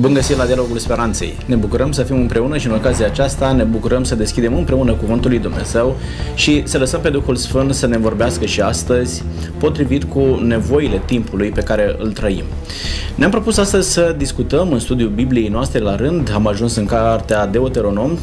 Bun găsit la Dialogul Speranței. Ne bucurăm să fim împreună și în ocazia aceasta ne bucurăm să deschidem împreună Cuvântul lui Dumnezeu și să lăsăm pe Duhul Sfânt să ne vorbească și astăzi potrivit cu nevoile timpului pe care îl trăim. Ne-am propus astăzi să discutăm în studiul Bibliei noastre la rând. Am ajuns în cartea Deuteronom,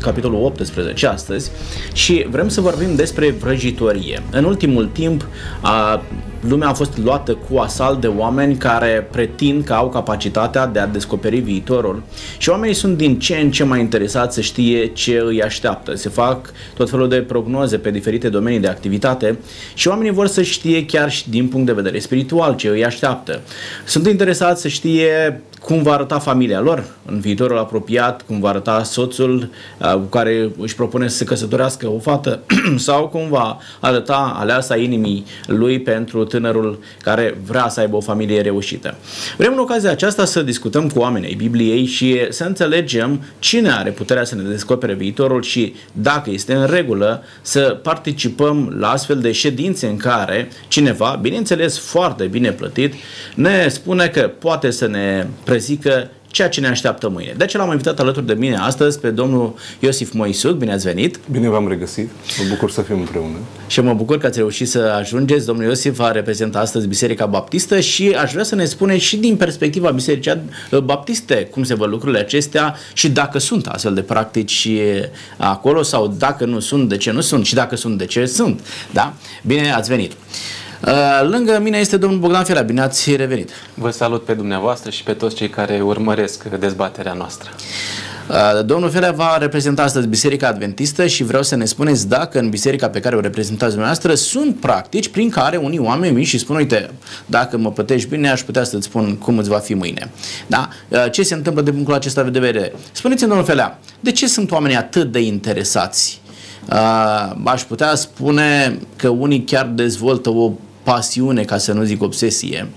capitolul 18 astăzi și vrem să vorbim despre vrăjitorie. În ultimul timp, a, lumea a fost luată cu asalt de oameni care pretind că au capacitatea de a descoperi viitorul și oamenii sunt din ce în ce mai interesați să știe ce îi așteaptă. Se fac tot felul de prognoze pe diferite domenii de activitate și oamenii vor să știe chiar și din punct de vedere spiritual ce îi așteaptă. Sunt interesați să știe cum va arăta familia lor în viitorul apropiat, cum va arăta soțul uh, cu care își propune să se căsătorească o fată sau cum va arăta aleasa inimii lui pentru tânărul care vrea să aibă o familie reușită. Vrem în ocazia aceasta să discutăm cu oamenii Bibliei și să înțelegem cine are puterea să ne descopere viitorul și dacă este în regulă să participăm la astfel de ședințe în care cineva, bineînțeles foarte bine plătit, ne spune că poate să ne prezică ceea ce ne așteaptă mâine. De aceea l-am invitat alături de mine astăzi pe domnul Iosif Moisuc. Bine ați venit! Bine v-am regăsit! Mă bucur să fim împreună. Și mă bucur că ați reușit să ajungeți. Domnul Iosif va reprezenta astăzi Biserica Baptistă și aș vrea să ne spuneți și din perspectiva Bisericii Baptiste cum se văd lucrurile acestea și dacă sunt astfel de practici acolo sau dacă nu sunt, de ce nu sunt și dacă sunt, de ce sunt. Da? Bine ați venit! Uh, lângă mine este domnul Bogdan Fiera. Bine ați revenit! Vă salut pe dumneavoastră și pe toți cei care urmăresc dezbaterea noastră. Uh, domnul Fiera va reprezenta astăzi Biserica Adventistă și vreau să ne spuneți dacă în biserica pe care o reprezentați dumneavoastră sunt practici prin care unii oameni vin și spun, uite, dacă mă plătești bine, aș putea să-ți spun cum îți va fi mâine. Da? Uh, ce se întâmplă de punctul acesta de vedere? Spuneți-mi, domnul Felea, de ce sunt oamenii atât de interesați? Aș putea spune că unii chiar dezvoltă o pasiune, ca să nu zic obsesie,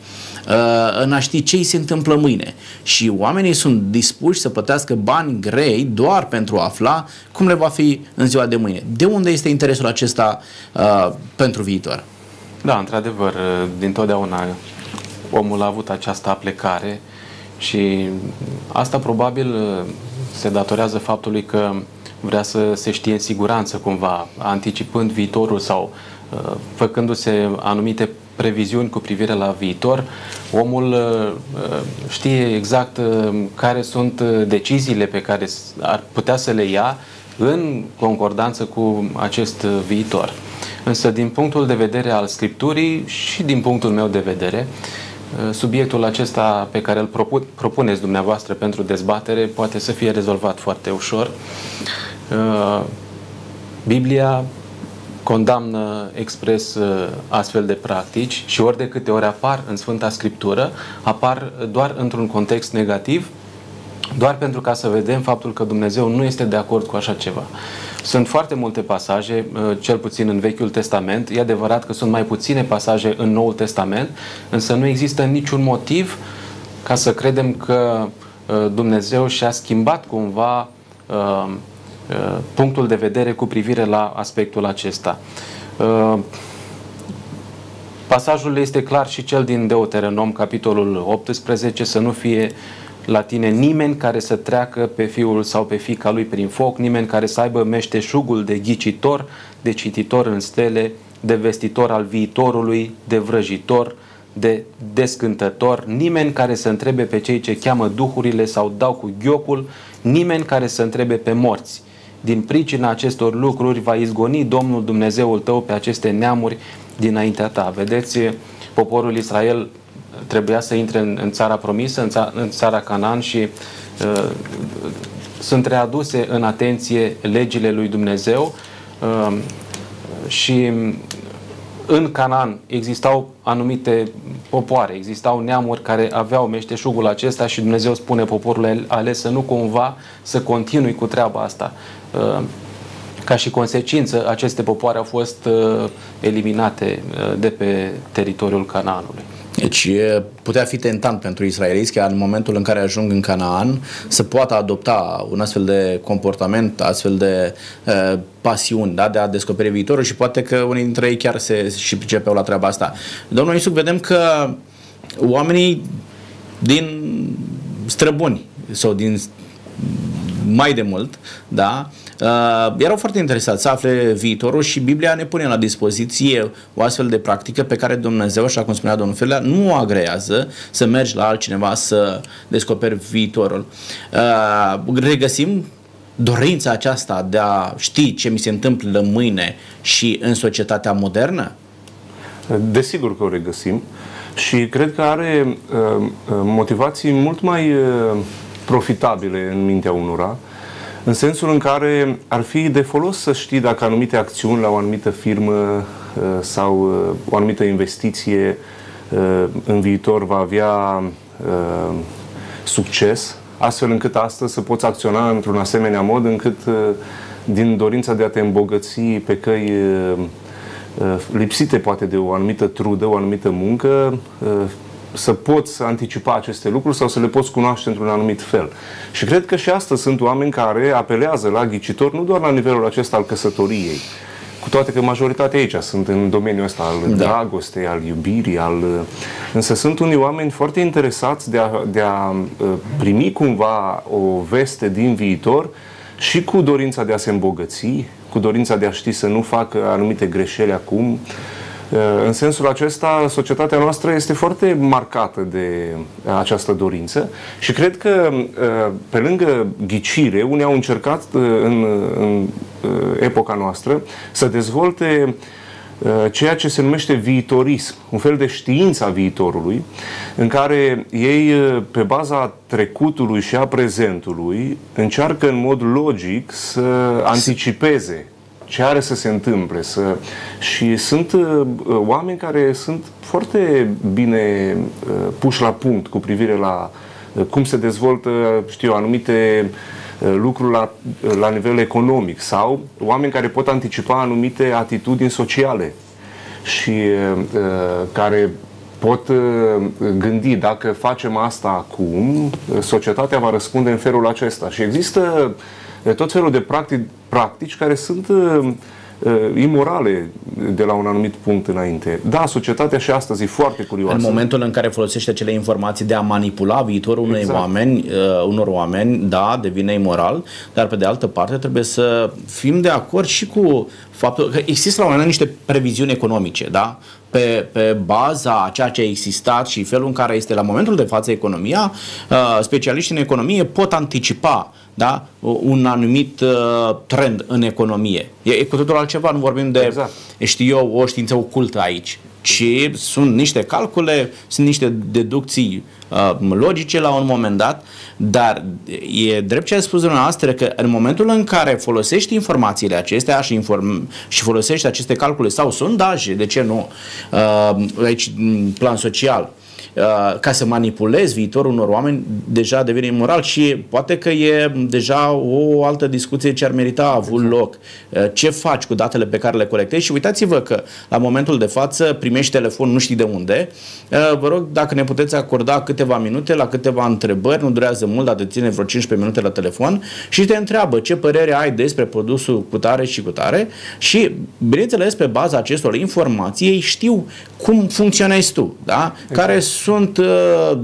uh, în a ști ce îi se întâmplă mâine. Și oamenii sunt dispuși să plătească bani grei doar pentru a afla cum le va fi în ziua de mâine. De unde este interesul acesta uh, pentru viitor? Da, într-adevăr, din totdeauna omul a avut această aplecare și asta probabil uh, se datorează faptului că vrea să se știe în siguranță cumva, anticipând viitorul sau uh, Uh, făcându-se anumite previziuni cu privire la viitor, omul uh, uh, știe exact care sunt deciziile pe care ar putea să le ia în concordanță cu acest viitor. Însă, din punctul de vedere al Scripturii și din punctul meu de vedere, subiectul acesta pe care îl propuneți dumneavoastră pentru dezbatere poate să fie rezolvat foarte ușor. Biblia condamnă expres uh, astfel de practici și ori de câte ori apar în Sfânta Scriptură, apar doar într-un context negativ, doar pentru ca să vedem faptul că Dumnezeu nu este de acord cu așa ceva. Sunt foarte multe pasaje, uh, cel puțin în Vechiul Testament. E adevărat că sunt mai puține pasaje în Noul Testament, însă nu există niciun motiv ca să credem că uh, Dumnezeu și-a schimbat cumva Uh, punctul de vedere cu privire la aspectul acesta. Uh, pasajul este clar și cel din Deuteronom, capitolul 18, să nu fie la tine nimeni care să treacă pe fiul sau pe fica lui prin foc, nimeni care să aibă meșteșugul de ghicitor, de cititor în stele, de vestitor al viitorului, de vrăjitor, de descântător, nimeni care să întrebe pe cei ce cheamă duhurile sau dau cu ghiocul, nimeni care să întrebe pe morți din pricina acestor lucruri va izgoni Domnul Dumnezeul tău pe aceste neamuri dinaintea ta. Vedeți, poporul Israel trebuia să intre în, în țara promisă, în, ța, în țara Canaan și uh, sunt readuse în atenție legile lui Dumnezeu uh, și în Canaan existau anumite popoare, existau neamuri care aveau meșteșugul acesta și Dumnezeu spune poporul ales să nu cumva să continui cu treaba asta. Uh, ca și consecință, aceste popoare au fost uh, eliminate uh, de pe teritoriul Canaanului. Deci putea fi tentant pentru israeliți ca în momentul în care ajung în Canaan să poată adopta un astfel de comportament, astfel de uh, pasiuni, da, de a descoperi viitorul și poate că unii dintre ei chiar se și pricepeau la treaba asta. Domnul Iisus, vedem că oamenii din străbuni sau din mai de mult, da, uh, erau foarte interesați să afle viitorul și Biblia ne pune la dispoziție o astfel de practică pe care Dumnezeu, așa cum spunea domnul Felea, nu o agrează să mergi la altcineva să descoperi viitorul. Uh, regăsim dorința aceasta de a ști ce mi se întâmplă mâine și în societatea modernă? Desigur că o regăsim și cred că are uh, motivații mult mai uh, profitabile în mintea unora, în sensul în care ar fi de folos să știi dacă anumite acțiuni la o anumită firmă uh, sau uh, o anumită investiție uh, în viitor va avea succes, astfel încât astăzi să poți acționa într-un asemenea mod încât din dorința de a te îmbogăți pe căi lipsite poate de o anumită trudă, o anumită muncă, să poți anticipa aceste lucruri sau să le poți cunoaște într-un anumit fel. Și cred că și astăzi sunt oameni care apelează la ghicitor nu doar la nivelul acesta al căsătoriei, cu toate că majoritatea aici sunt în domeniul ăsta al da. dragostei, al iubirii, al... însă sunt unii oameni foarte interesați de a, de a uh, primi cumva o veste din viitor și cu dorința de a se îmbogăți, cu dorința de a ști să nu facă anumite greșeli acum, Uh, în sensul acesta, societatea noastră este foarte marcată de această dorință și cred că, uh, pe lângă ghicire, unii au încercat uh, în, în epoca noastră să dezvolte ceea ce se numește viitorism, un fel de știință a viitorului, în care ei, pe baza trecutului și a prezentului, încearcă în mod logic să anticipeze ce are să se întâmple. Să... Și sunt uh, oameni care sunt foarte bine uh, puși la punct cu privire la uh, cum se dezvoltă, știu, anumite uh, lucruri la, uh, la nivel economic sau oameni care pot anticipa anumite atitudini sociale și uh, care pot gândi dacă facem asta acum, societatea va răspunde în felul acesta. Și există tot felul de practici, practici care sunt uh, uh, imorale de la un anumit punct înainte. Da, societatea și astăzi e foarte curioasă. În momentul în care folosește acele informații de a manipula viitorul unei exact. oameni, uh, unor oameni, da, devine imoral, dar pe de altă parte trebuie să fim de acord și cu faptul că există la un moment niște previziuni economice, da? Pe, pe baza a ceea ce a existat și felul în care este la momentul de față economia, uh, specialiștii în economie pot anticipa da? un anumit uh, trend în economie. E, e cu totul altceva, nu vorbim de, exact. știu eu, o știință ocultă aici, ci sunt niște calcule, sunt niște deducții uh, logice la un moment dat, dar e drept ce a spus dumneavoastră că în momentul în care folosești informațiile acestea și, inform- și folosești aceste calcule sau sondaje, de ce nu, uh, aici în plan social, uh, Uh, ca să manipulezi viitorul unor oameni, deja devine imoral și poate că e deja o altă discuție ce ar merita a avut exact. loc. Uh, ce faci cu datele pe care le colectezi și uitați-vă că la momentul de față primești telefon nu știi de unde. Uh, vă rog dacă ne puteți acorda câteva minute la câteva întrebări, nu durează mult, dar te ține vreo 15 minute la telefon și te întreabă ce părere ai despre produsul cu tare și cu tare și, bineînțeles, pe baza acestor informații ei știu cum funcționezi tu, da? Exact. care sunt uh,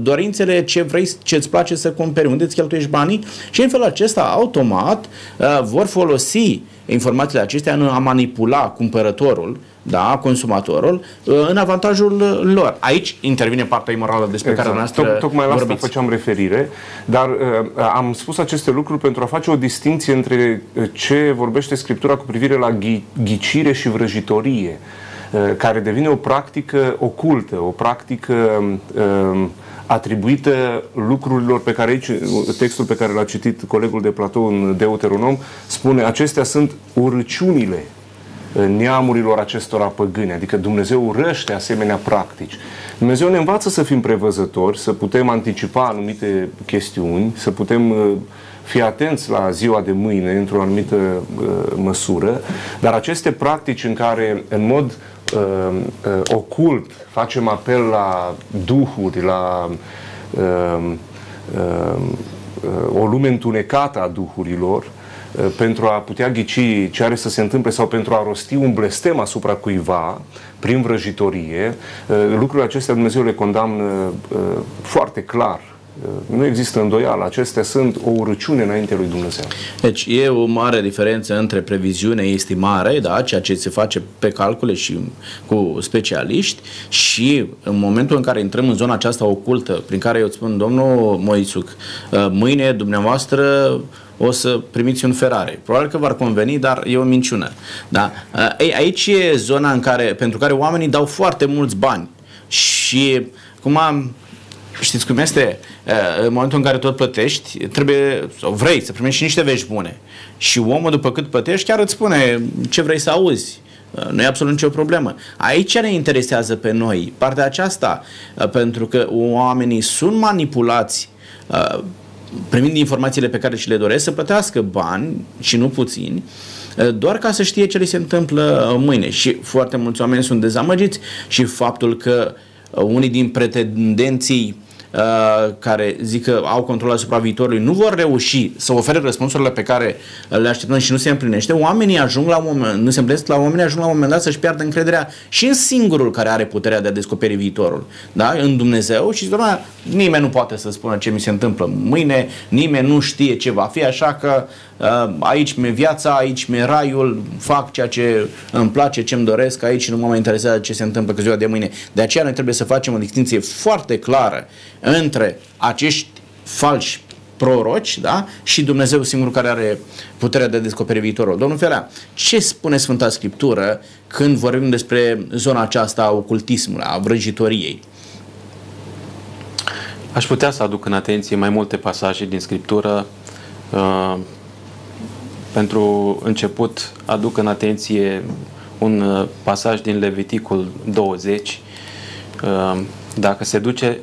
dorințele, ce vrei, ce îți place să cumperi, unde îți cheltuiești banii și în felul acesta, automat, uh, vor folosi informațiile acestea în a manipula cumpărătorul, da, consumatorul, uh, în avantajul lor. Aici intervine partea imorală despre exact. care noastră Toc, Tocmai la asta făceam referire, dar uh, am spus aceste lucruri pentru a face o distinție între uh, ce vorbește Scriptura cu privire la ghi- ghicire și vrăjitorie. Uh, care devine o practică ocultă, o practică um, atribuită lucrurilor pe care aici, textul pe care l-a citit colegul de platou în Deuteronom, spune acestea sunt urăciunile uh, neamurilor acestora păgâni, adică Dumnezeu urăște asemenea practici. Dumnezeu ne învață să fim prevăzători, să putem anticipa anumite chestiuni, să putem uh, fi atenți la ziua de mâine într-o anumită uh, măsură, dar aceste practici în care în mod uh, uh, uh, ocult, facem apel la duhuri, la uh, uh, o lume întunecată a duhurilor, uh, pentru a putea ghici ce are să se întâmple sau pentru a rosti un blestem asupra cuiva prin vrăjitorie, uh, lucrurile acestea Dumnezeu le condamnă uh, foarte clar Nu există îndoială. Acestea sunt o urăciune înainte lui Dumnezeu. Deci e o mare diferență între previziune, estimare, da, ceea ce se face pe calcule și cu specialiști și în momentul în care intrăm în zona aceasta ocultă, prin care eu îți spun, domnul Moisuc, ă, mâine dumneavoastră o să primiți un Ferrari. Probabil că v-ar conveni, dar e o minciună. Da? Ă, ei, aici e zona în care, pentru care oamenii dau foarte mulți bani și cum am Știți cum este? În momentul în care tot plătești, trebuie, sau vrei să primești și niște vești bune. Și omul, după cât plătești, chiar îți spune ce vrei să auzi. Nu e absolut nicio problemă. Aici ne interesează pe noi, partea aceasta, pentru că oamenii sunt manipulați primind informațiile pe care și le doresc, să plătească bani și nu puțini, doar ca să știe ce li se întâmplă mâine. Și foarte mulți oameni sunt dezamăgiți și faptul că unii din pretendenții Uh, care zic că au control asupra viitorului nu vor reuși să ofere răspunsurile pe care le așteptăm și nu se împlinește, oamenii ajung la un moment, nu se împlinesc, la oamenii ajung la un moment dat să-și piardă încrederea și în singurul care are puterea de a descoperi viitorul, da? în Dumnezeu și doamna, nimeni nu poate să spună ce mi se întâmplă mâine, nimeni nu știe ce va fi, așa că uh, aici mi viața, aici mi raiul, fac ceea ce îmi place, ce îmi doresc aici nu mă mai interesează ce se întâmplă cu ziua de mâine. De aceea noi trebuie să facem o distinție foarte clară între acești falși proroci, da? Și Dumnezeu singur care are puterea de a descoperi viitorul. Domnul Ferea, ce spune Sfânta Scriptură când vorbim despre zona aceasta a ocultismului, a vrăjitoriei? Aș putea să aduc în atenție mai multe pasaje din Scriptură. Uh, pentru început, aduc în atenție un uh, pasaj din Leviticul 20. Uh, dacă se duce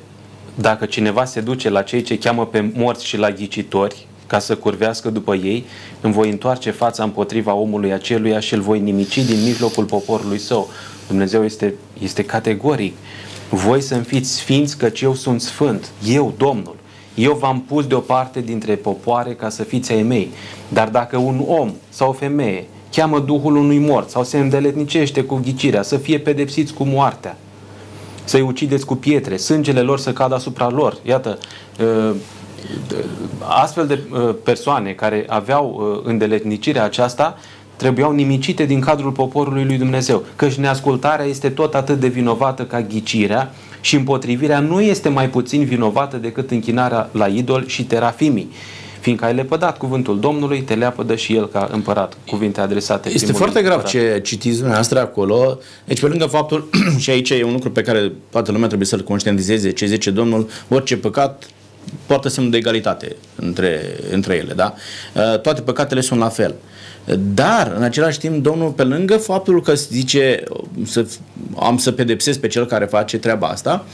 dacă cineva se duce la cei ce cheamă pe morți și la ghicitori, ca să curvească după ei, îmi voi întoarce fața împotriva omului aceluia și îl voi nimici din mijlocul poporului său. Dumnezeu este, este categoric. Voi să-mi fiți sfinți căci eu sunt sfânt, eu, Domnul. Eu v-am pus deoparte dintre popoare ca să fiți ai mei. Dar dacă un om sau o femeie cheamă Duhul unui mort sau se îndeletnicește cu ghicirea, să fie pedepsiți cu moartea, să-i ucideți cu pietre, sângele lor să cadă asupra lor. Iată, uh, astfel de uh, persoane care aveau uh, îndeletnicirea aceasta trebuiau nimicite din cadrul poporului lui Dumnezeu. Căci neascultarea este tot atât de vinovată ca ghicirea și împotrivirea nu este mai puțin vinovată decât închinarea la idol și terafimii fiindcă ai lepădat cuvântul Domnului, te leapădă și el ca împărat. Cuvinte adresate. Este foarte grav împărat. ce citiți dumneavoastră acolo. Deci, pe lângă faptul, și aici e un lucru pe care toată lumea trebuie să-l conștientizeze, ce zice Domnul, orice păcat poartă semnul de egalitate între, între ele, da? Uh, toate păcatele sunt la fel. Dar, în același timp, Domnul, pe lângă faptul că zice să, am să pedepsesc pe cel care face treaba asta,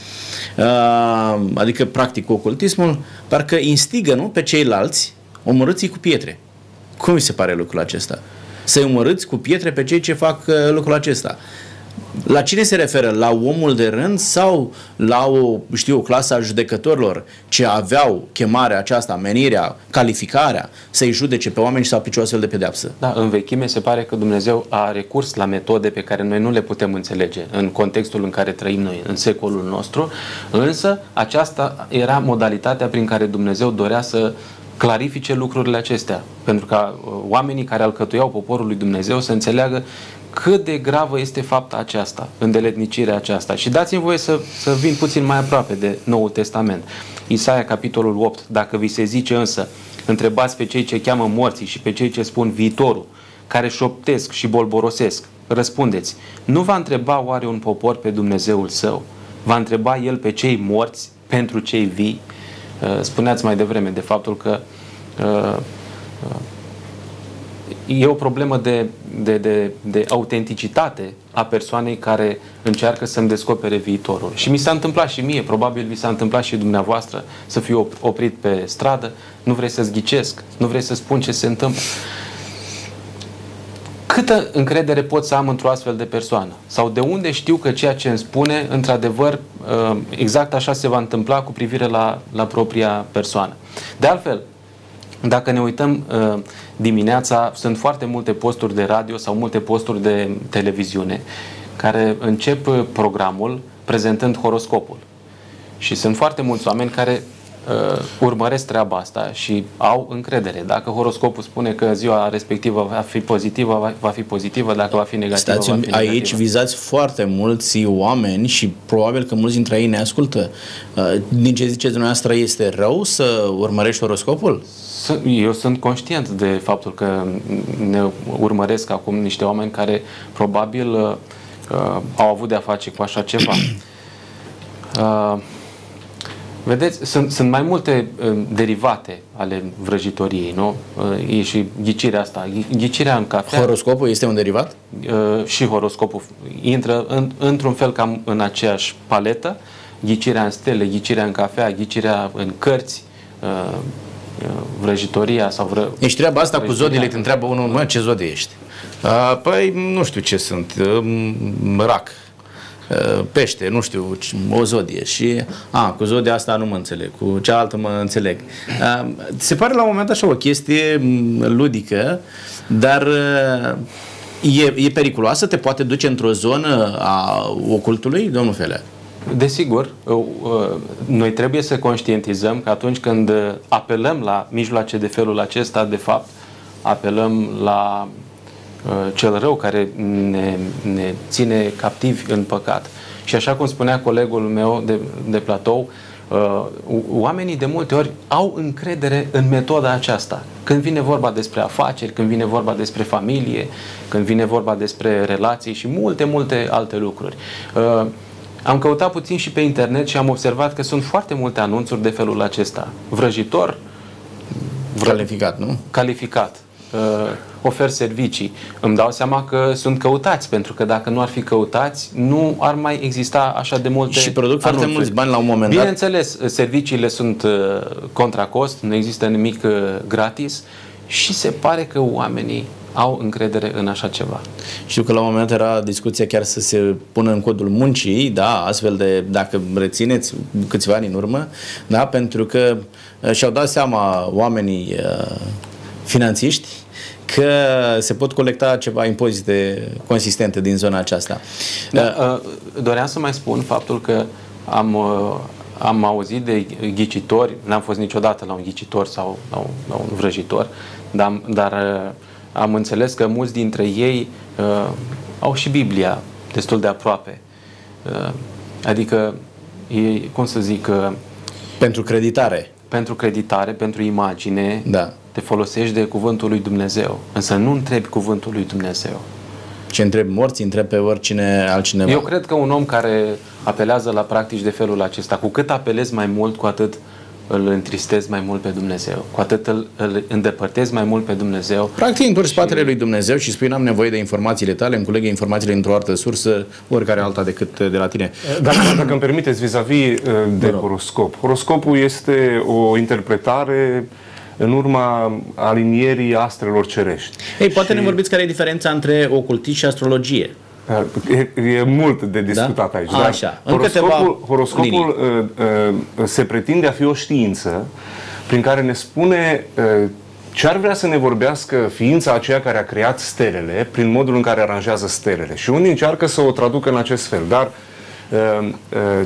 uh, adică practic ocultismul, parcă instigă nu, pe ceilalți omorâți cu pietre. Cum mi se pare lucrul acesta? Să-i omorâți cu pietre pe cei ce fac uh, lucrul acesta. La cine se referă? La omul de rând sau la o, știu, o clasă a judecătorilor ce aveau chemarea aceasta, menirea, calificarea să-i judece pe oameni și să aplice o astfel de pedeapsă? Da, în vechime se pare că Dumnezeu a recurs la metode pe care noi nu le putem înțelege în contextul în care trăim noi, în secolul nostru, însă aceasta era modalitatea prin care Dumnezeu dorea să clarifice lucrurile acestea, pentru ca uh, oamenii care alcătuiau poporul lui Dumnezeu să înțeleagă cât de gravă este fapta aceasta, îndeletnicirea aceasta. Și dați-mi voie să, să vin puțin mai aproape de Noul Testament. Isaia, capitolul 8, dacă vi se zice însă, întrebați pe cei ce cheamă morții și pe cei ce spun viitorul, care șoptesc și bolborosesc, răspundeți, nu va întreba oare un popor pe Dumnezeul său? Va întreba el pe cei morți pentru cei vii? Uh, spuneați mai devreme de faptul că uh, uh, e o problemă de, de, de, de autenticitate a persoanei care încearcă să-mi descopere viitorul. Și mi s-a întâmplat și mie, probabil mi s-a întâmplat și dumneavoastră să fiu oprit pe stradă, nu vreți să ghicesc, nu vreți să spun ce se întâmplă. Câtă încredere pot să am într-o astfel de persoană? Sau de unde știu că ceea ce îmi spune, într-adevăr, uh, exact așa se va întâmpla cu privire la, la propria persoană? De altfel, dacă ne uităm uh, dimineața, sunt foarte multe posturi de radio sau multe posturi de televiziune care încep uh, programul prezentând horoscopul. Și sunt foarte mulți oameni care uh, urmăresc treaba asta și au încredere. Dacă horoscopul spune că ziua respectivă va fi pozitivă, va, va fi pozitivă, dacă va fi negativă, Stați va fi negativă. aici vizați foarte mulți oameni și probabil că mulți dintre ei ne ascultă. Uh, Din ce ziceți dumneavoastră, este rău să urmărești horoscopul? Sunt- Eu sunt conștient de faptul că ne urmăresc acum niște oameni care probabil uh, uh, au avut de-a face cu așa ceva. Uh, vedeți, sunt, sunt mai multe uh, derivate ale vrăjitoriei, nu? Uh, e și ghicirea asta. Ghi- Ghicirea în cafea Horoscopul este un derivat? uh, și horoscopul intră în, într-un fel cam în aceeași paletă. Ghicirea în stele, ghicirea în cafea, ghicirea în cărți, uh, uh, vrăjitoria sau vră... Ești treaba asta cu vrăjitoria. zodiile, te întreabă unul, mă, ce zodie ești? A, păi, nu știu ce sunt, m, rac, a, pește, nu știu, o zodie. Și, a, cu zodia asta nu mă înțeleg, cu cealaltă mă înțeleg. A, se pare la un moment așa o chestie m, ludică, dar a, e, e periculoasă, te poate duce într-o zonă a ocultului, domnul Felea? Desigur, uh, uh, noi trebuie să conștientizăm că atunci când uh, apelăm la mijloace de felul acesta, de fapt, apelăm la uh, cel rău care ne, ne ține captivi în păcat. Și așa cum spunea colegul meu de, de platou, uh, oamenii de multe ori au încredere în metoda aceasta. Când vine vorba despre afaceri, când vine vorba despre familie, când vine vorba despre relații și multe, multe alte lucruri. Uh, am căutat puțin și pe internet și am observat că sunt foarte multe anunțuri de felul acesta. Vrăjitor, Calificat, nu? calificat, uh, ofer servicii. Îmi dau seama că sunt căutați, pentru că dacă nu ar fi căutați, nu ar mai exista așa de multe Și produc foarte anunțuri. mulți bani la un moment dat. Bineînțeles, serviciile sunt uh, contra cost, nu există nimic uh, gratis și se pare că oamenii au încredere în așa ceva. Știu că la un moment dat era discuția chiar să se pună în codul muncii, da, astfel de, dacă rețineți câțiva ani în urmă, da, pentru că uh, și-au dat seama oamenii uh, finanțiști că se pot colecta ceva impozite consistente din zona aceasta. Da, uh, doream să mai spun faptul că am, uh, am auzit de ghicitori, n-am fost niciodată la un ghicitor sau la un, la un vrăjitor, dar, dar uh, am înțeles că mulți dintre ei uh, au și Biblia destul de aproape. Uh, adică, e, cum să zic, uh, Pentru creditare. pentru creditare, pentru imagine, Da. Te folosești de cuvântul lui Dumnezeu, însă nu întrebi cuvântul lui Dumnezeu. Ce întreb morți, întreb pe oricine altcineva. Eu cred că un om care apelează la practici de felul acesta, cu cât apelezi mai mult, cu atât îl întristezi mai mult pe Dumnezeu, cu atât îl, îl îndepărtezi mai mult pe Dumnezeu. Practic întorci spatele lui Dumnezeu și spui n-am nevoie de informațiile tale, îmi culegă informațiile într-o altă sursă, oricare alta decât de la tine. Dacă, dacă îmi permiteți, vis-a-vis uh, de horoscop. Horoscopul este o interpretare în urma alinierii astrelor cerești. Ei, poate Și- ne vorbiți care e diferența între ocultism și astrologie. E, e mult de discutat Da? aici. Așa. În Horoscopul, câteva horoscopul uh, uh, se pretinde a fi o știință prin care ne spune uh, ce ar vrea să ne vorbească ființa aceea care a creat stelele prin modul în care aranjează stelele. Și unii încearcă să o traducă în acest fel, dar uh, uh,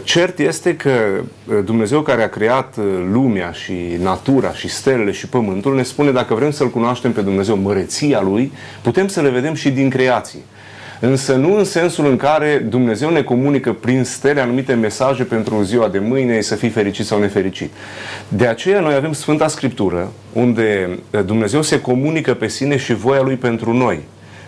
cert este că uh, Dumnezeu care a creat uh, lumea și natura și stelele și pământul ne spune dacă vrem să-L cunoaștem pe Dumnezeu, măreția Lui, putem să le vedem și din creație. Însă nu în sensul în care Dumnezeu ne comunică prin stele anumite mesaje pentru ziua de mâine, să fii fericit sau nefericit. De aceea noi avem Sfânta Scriptură, unde eh, Dumnezeu se comunică pe sine și voia Lui pentru noi.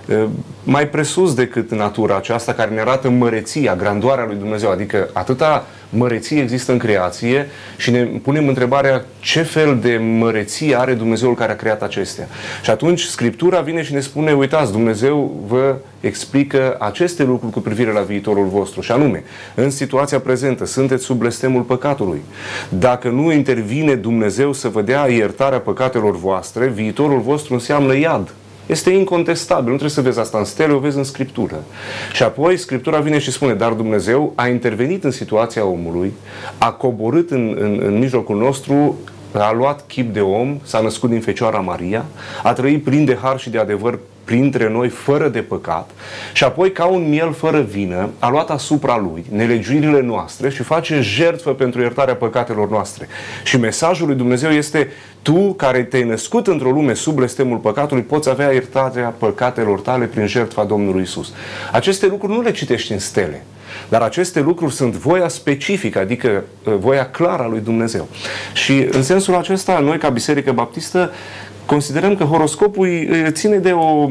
Eh, Mai presus decât natura aceasta care ne arată măreția, grandoarea lui Dumnezeu, adică atâta măreție există în creație și ne punem întrebarea ce fel de măreție are Dumnezeul care a creat acestea. Și atunci Scriptura vine și ne spune, uitați, Dumnezeu vă explică aceste lucruri cu privire la viitorul vostru și anume, în situația prezentă, sunteți sub blestemul păcatului. Dacă nu intervine Dumnezeu să vă dea iertarea păcatelor voastre, viitorul vostru înseamnă iad. Este incontestabil, nu trebuie să vezi asta în stele, o vezi în Scriptură. Și apoi Scriptura vine și spune, dar Dumnezeu a intervenit în situația omului, a coborât în, în, în mijlocul nostru, a luat chip de om, s-a născut din Fecioara Maria, a trăit plin de har și de adevăr printre noi fără de păcat și apoi ca un miel fără vină a luat asupra lui nelegiuirile noastre și face jertfă pentru iertarea păcatelor noastre. Și mesajul lui Dumnezeu este tu care te-ai născut într-o lume sub blestemul păcatului poți avea iertarea păcatelor tale prin jertfa Domnului Isus. Aceste lucruri nu le citești în stele. Dar aceste lucruri sunt voia specifică, adică uh, voia clară a lui Dumnezeu. Și în sensul acesta, noi ca Biserică Baptistă considerăm că horoscopul ține de o,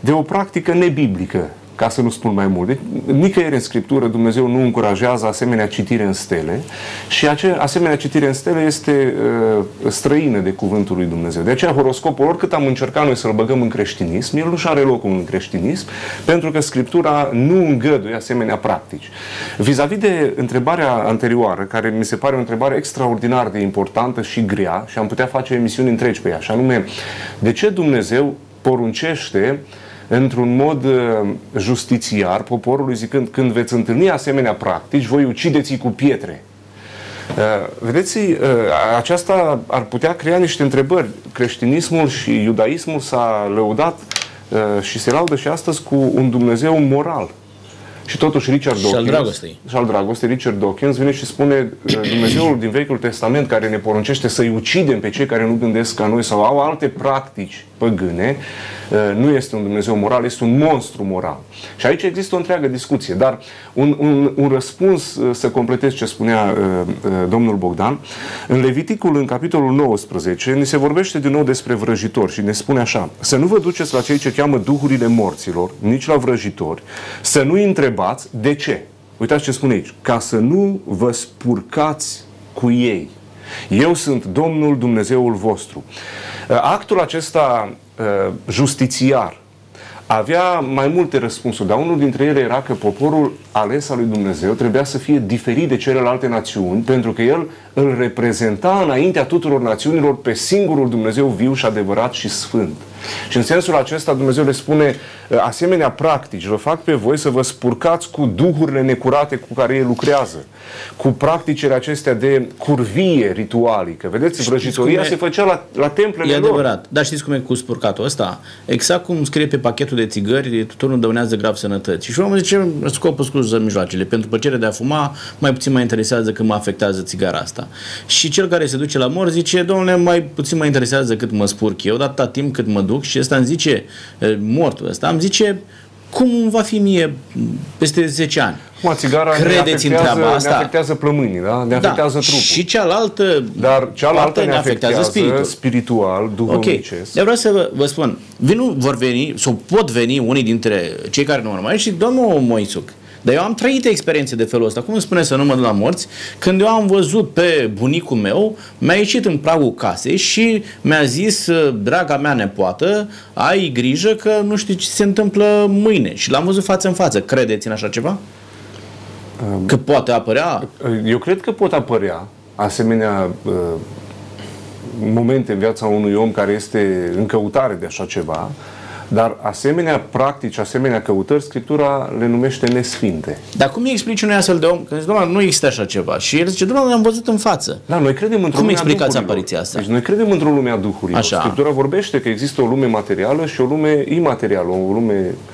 de o practică nebiblică ca să nu spun mai mult. Deci, nicăieri în Scriptură Dumnezeu nu încurajează asemenea citire în stele și ace- asemenea citire în stele este uh, străină de cuvântul lui Dumnezeu. De aceea horoscopul, oricât am încercat noi să-l băgăm în creștinism, el nu-și are locul în creștinism, pentru că Scriptura nu îngăduie asemenea practici. Vis-a-vis de întrebarea anterioară, care mi se pare o întrebare extraordinar de importantă și grea, și am putea face emisiuni întregi pe ea, și anume, de ce Dumnezeu poruncește uh, într-un mod uh, justițiar poporului zicând când veți întâlni asemenea practici, voi ucideți cu pietre. Uh, vedeți, uh, aceasta ar putea crea niște întrebări. Creștinismul și iudaismul s-a lăudat și se laudă și astăzi cu un Dumnezeu moral. Și totuși Richard Dawkins, și al dragostei. Și al dragostei, Richard Dawkins vine și spune Dumnezeul din Vechiul Testament care ne poruncește să-i ucidem pe cei care nu gândesc ca noi sau au alte practici păgâne, Uh, nu este un Dumnezeu moral, este un monstru moral. Și aici există o întreagă discuție, dar un, un, un răspuns uh, să completez ce spunea uh, domnul Bogdan. În Leviticul, în capitolul 19, ni se vorbește din nou despre vrăjitori și ne spune așa, să nu vă duceți la cei ce cheamă duhurile morților, nici la vrăjitori, să nu-i întrebați de ce. Uitați ce spune aici, ca să nu vă spurcați cu ei. Eu sunt Domnul Dumnezeul vostru. Actul acesta Uh, justițiar avea mai multe răspunsuri, dar unul dintre ele era că poporul ales al lui Dumnezeu trebuia să fie diferit de celelalte națiuni, pentru că el îl reprezenta înaintea tuturor națiunilor pe singurul Dumnezeu viu și adevărat și sfânt. Și în sensul acesta Dumnezeu le spune asemenea practici, vă fac pe voi să vă spurcați cu duhurile necurate cu care ei lucrează, cu practicile acestea de curvie ritualică. Vedeți, vrăjitoria e... se făcea la, la templele E adevărat, dar știți cum e cu spurcatul ăsta? Exact cum scrie pe pachetul de țigări, tuturor dăunează grav sănătății. Și omul zice, scopul scuză mijloacele. Pentru plăcerea de a fuma, mai puțin mă interesează că mă afectează țigara asta. Și cel care se duce la mor zice, domnule, mai puțin mă interesează cât mă spurc eu, dar atâta timp cât mă duc și ăsta îmi zice, mortul ăsta, îmi zice, cum va fi mie peste 10 ani. Mă, țigara Credeți ne afectează, în treaba asta? Ne afectează plămânii, da? Ne da. afectează trupul. Și cealaltă Dar cealaltă ne, ne afectează, afectează spiritul. spiritual, duhovnicesc. Okay. Eu vreau să vă, vă spun, vinu, vor veni, sau pot veni unii dintre cei care nu urmăresc și domnul Moisuc, dar eu am trăit experiențe de felul ăsta. Cum îmi spune să nu mă duc la morți? Când eu am văzut pe bunicul meu, mi-a ieșit în pragul casei și mi-a zis, draga mea nepoată, ai grijă că nu știu ce se întâmplă mâine. Și l-am văzut față în față. Credeți în așa ceva? Că poate apărea? Eu cred că pot apărea asemenea uh, momente în viața unui om care este în căutare de așa ceva, dar asemenea practici, asemenea căutări, Scriptura le numește nesfinte. Dar cum îi explici unui astfel de om? Că zice, nu există așa ceva. Și el zice, doamne, am văzut în față. Da, noi credem într-o Cum explicați apariția asta? Deci noi credem într-o lume a duhurilor. Așa. Scriptura vorbește că există o lume materială și o lume imaterială, o lume uh,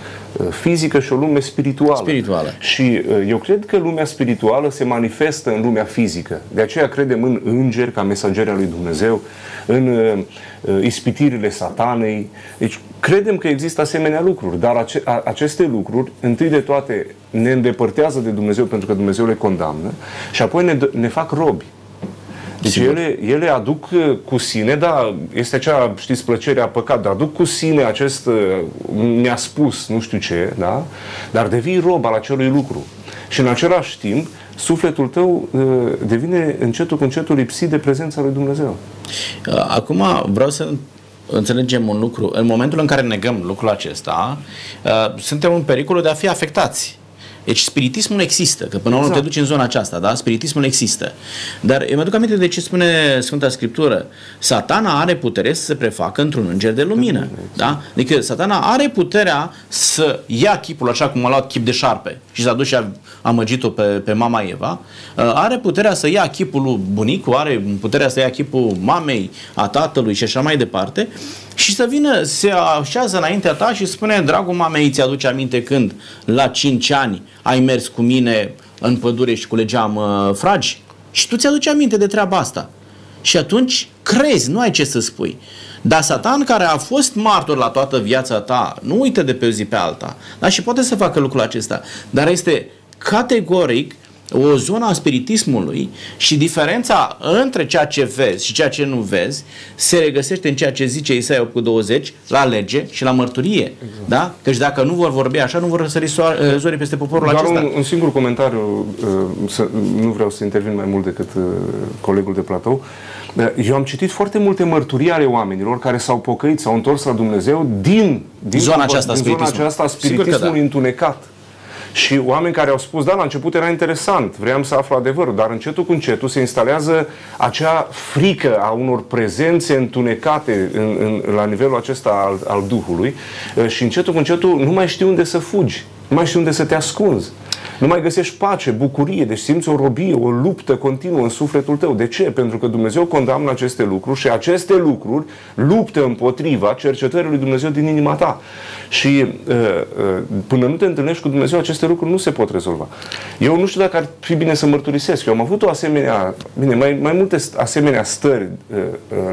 fizică și o lume spirituală. Spirituală. Și uh, eu cred că lumea spirituală se manifestă în lumea fizică. De aceea credem în îngeri ca mesageri al lui Dumnezeu, în uh, uh, ispitirile satanei. Deci credem că există asemenea lucruri, dar ace- a, aceste lucruri, întâi de toate, ne îndepărtează de Dumnezeu pentru că Dumnezeu le condamnă și apoi ne, ne fac robi. Deci ele, ele aduc uh, cu sine, da, este acea, știți, plăcerea păcat, dar aduc cu sine acest, uh, mi-a spus, nu știu ce, da? Dar devii rob al acelui lucru. Și în același timp, sufletul tău uh, devine încetul cu încetul lipsit de prezența lui Dumnezeu. Acum vreau să înțelegem un lucru. În momentul în care negăm lucrul acesta, suntem în pericolul de a fi afectați deci spiritismul există, că până la urmă exact. te duci în zona aceasta, da? Spiritismul există. Dar eu mă duc aminte de ce spune Sfânta Scriptură. Satana are putere să se prefacă într-un înger de lumină. Exact. Da? Adică satana are puterea să ia chipul așa cum a luat chip de șarpe și s-a dus și a amăgit-o pe, pe mama Eva. Uh, are puterea să ia chipul lui bunicul, are puterea să ia chipul mamei, a tatălui și așa mai departe și să vină, se așează înaintea ta și spune, dragul mamei, îți aduce aminte când la 5 ani ai mers cu mine în pădure și culegeam uh, fragi? Și tu ți-aduci aminte de treaba asta. Și atunci crezi, nu ai ce să spui. Dar Satan, care a fost martor la toată viața ta, nu uită de pe o zi pe alta, da? și poate să facă lucrul acesta, dar este categoric o zonă a spiritismului și diferența între ceea ce vezi și ceea ce nu vezi se regăsește în ceea ce zice Isaia 8 cu 20 la lege și la mărturie. Exact. Da? Căci dacă nu vor vorbi așa, nu vor răsări zori peste poporul Doar acesta. Un, un singur comentariu, uh, să, nu vreau să intervin mai mult decât uh, colegul de platou. Uh, eu am citit foarte multe mărturii ale oamenilor care s-au pocăit, s-au întors la Dumnezeu din, din zona aceasta, din zona aceasta spiritismul da. întunecat și oameni care au spus, da, la început era interesant, vreau să aflu adevărul, dar încetul cu încetul se instalează acea frică a unor prezențe întunecate în, în, la nivelul acesta al, al Duhului și încetul cu încetul nu mai știi unde să fugi, nu mai știi unde să te ascunzi. Nu mai găsești pace, bucurie, deci simți o robie, o luptă continuă în sufletul tău. De ce? Pentru că Dumnezeu condamnă aceste lucruri și aceste lucruri luptă împotriva cercetării lui Dumnezeu din inima ta. Și uh, uh, până nu te întâlnești cu Dumnezeu, aceste lucruri nu se pot rezolva. Eu nu știu dacă ar fi bine să mărturisesc. Eu am avut o asemenea, bine, mai, mai multe asemenea stări uh,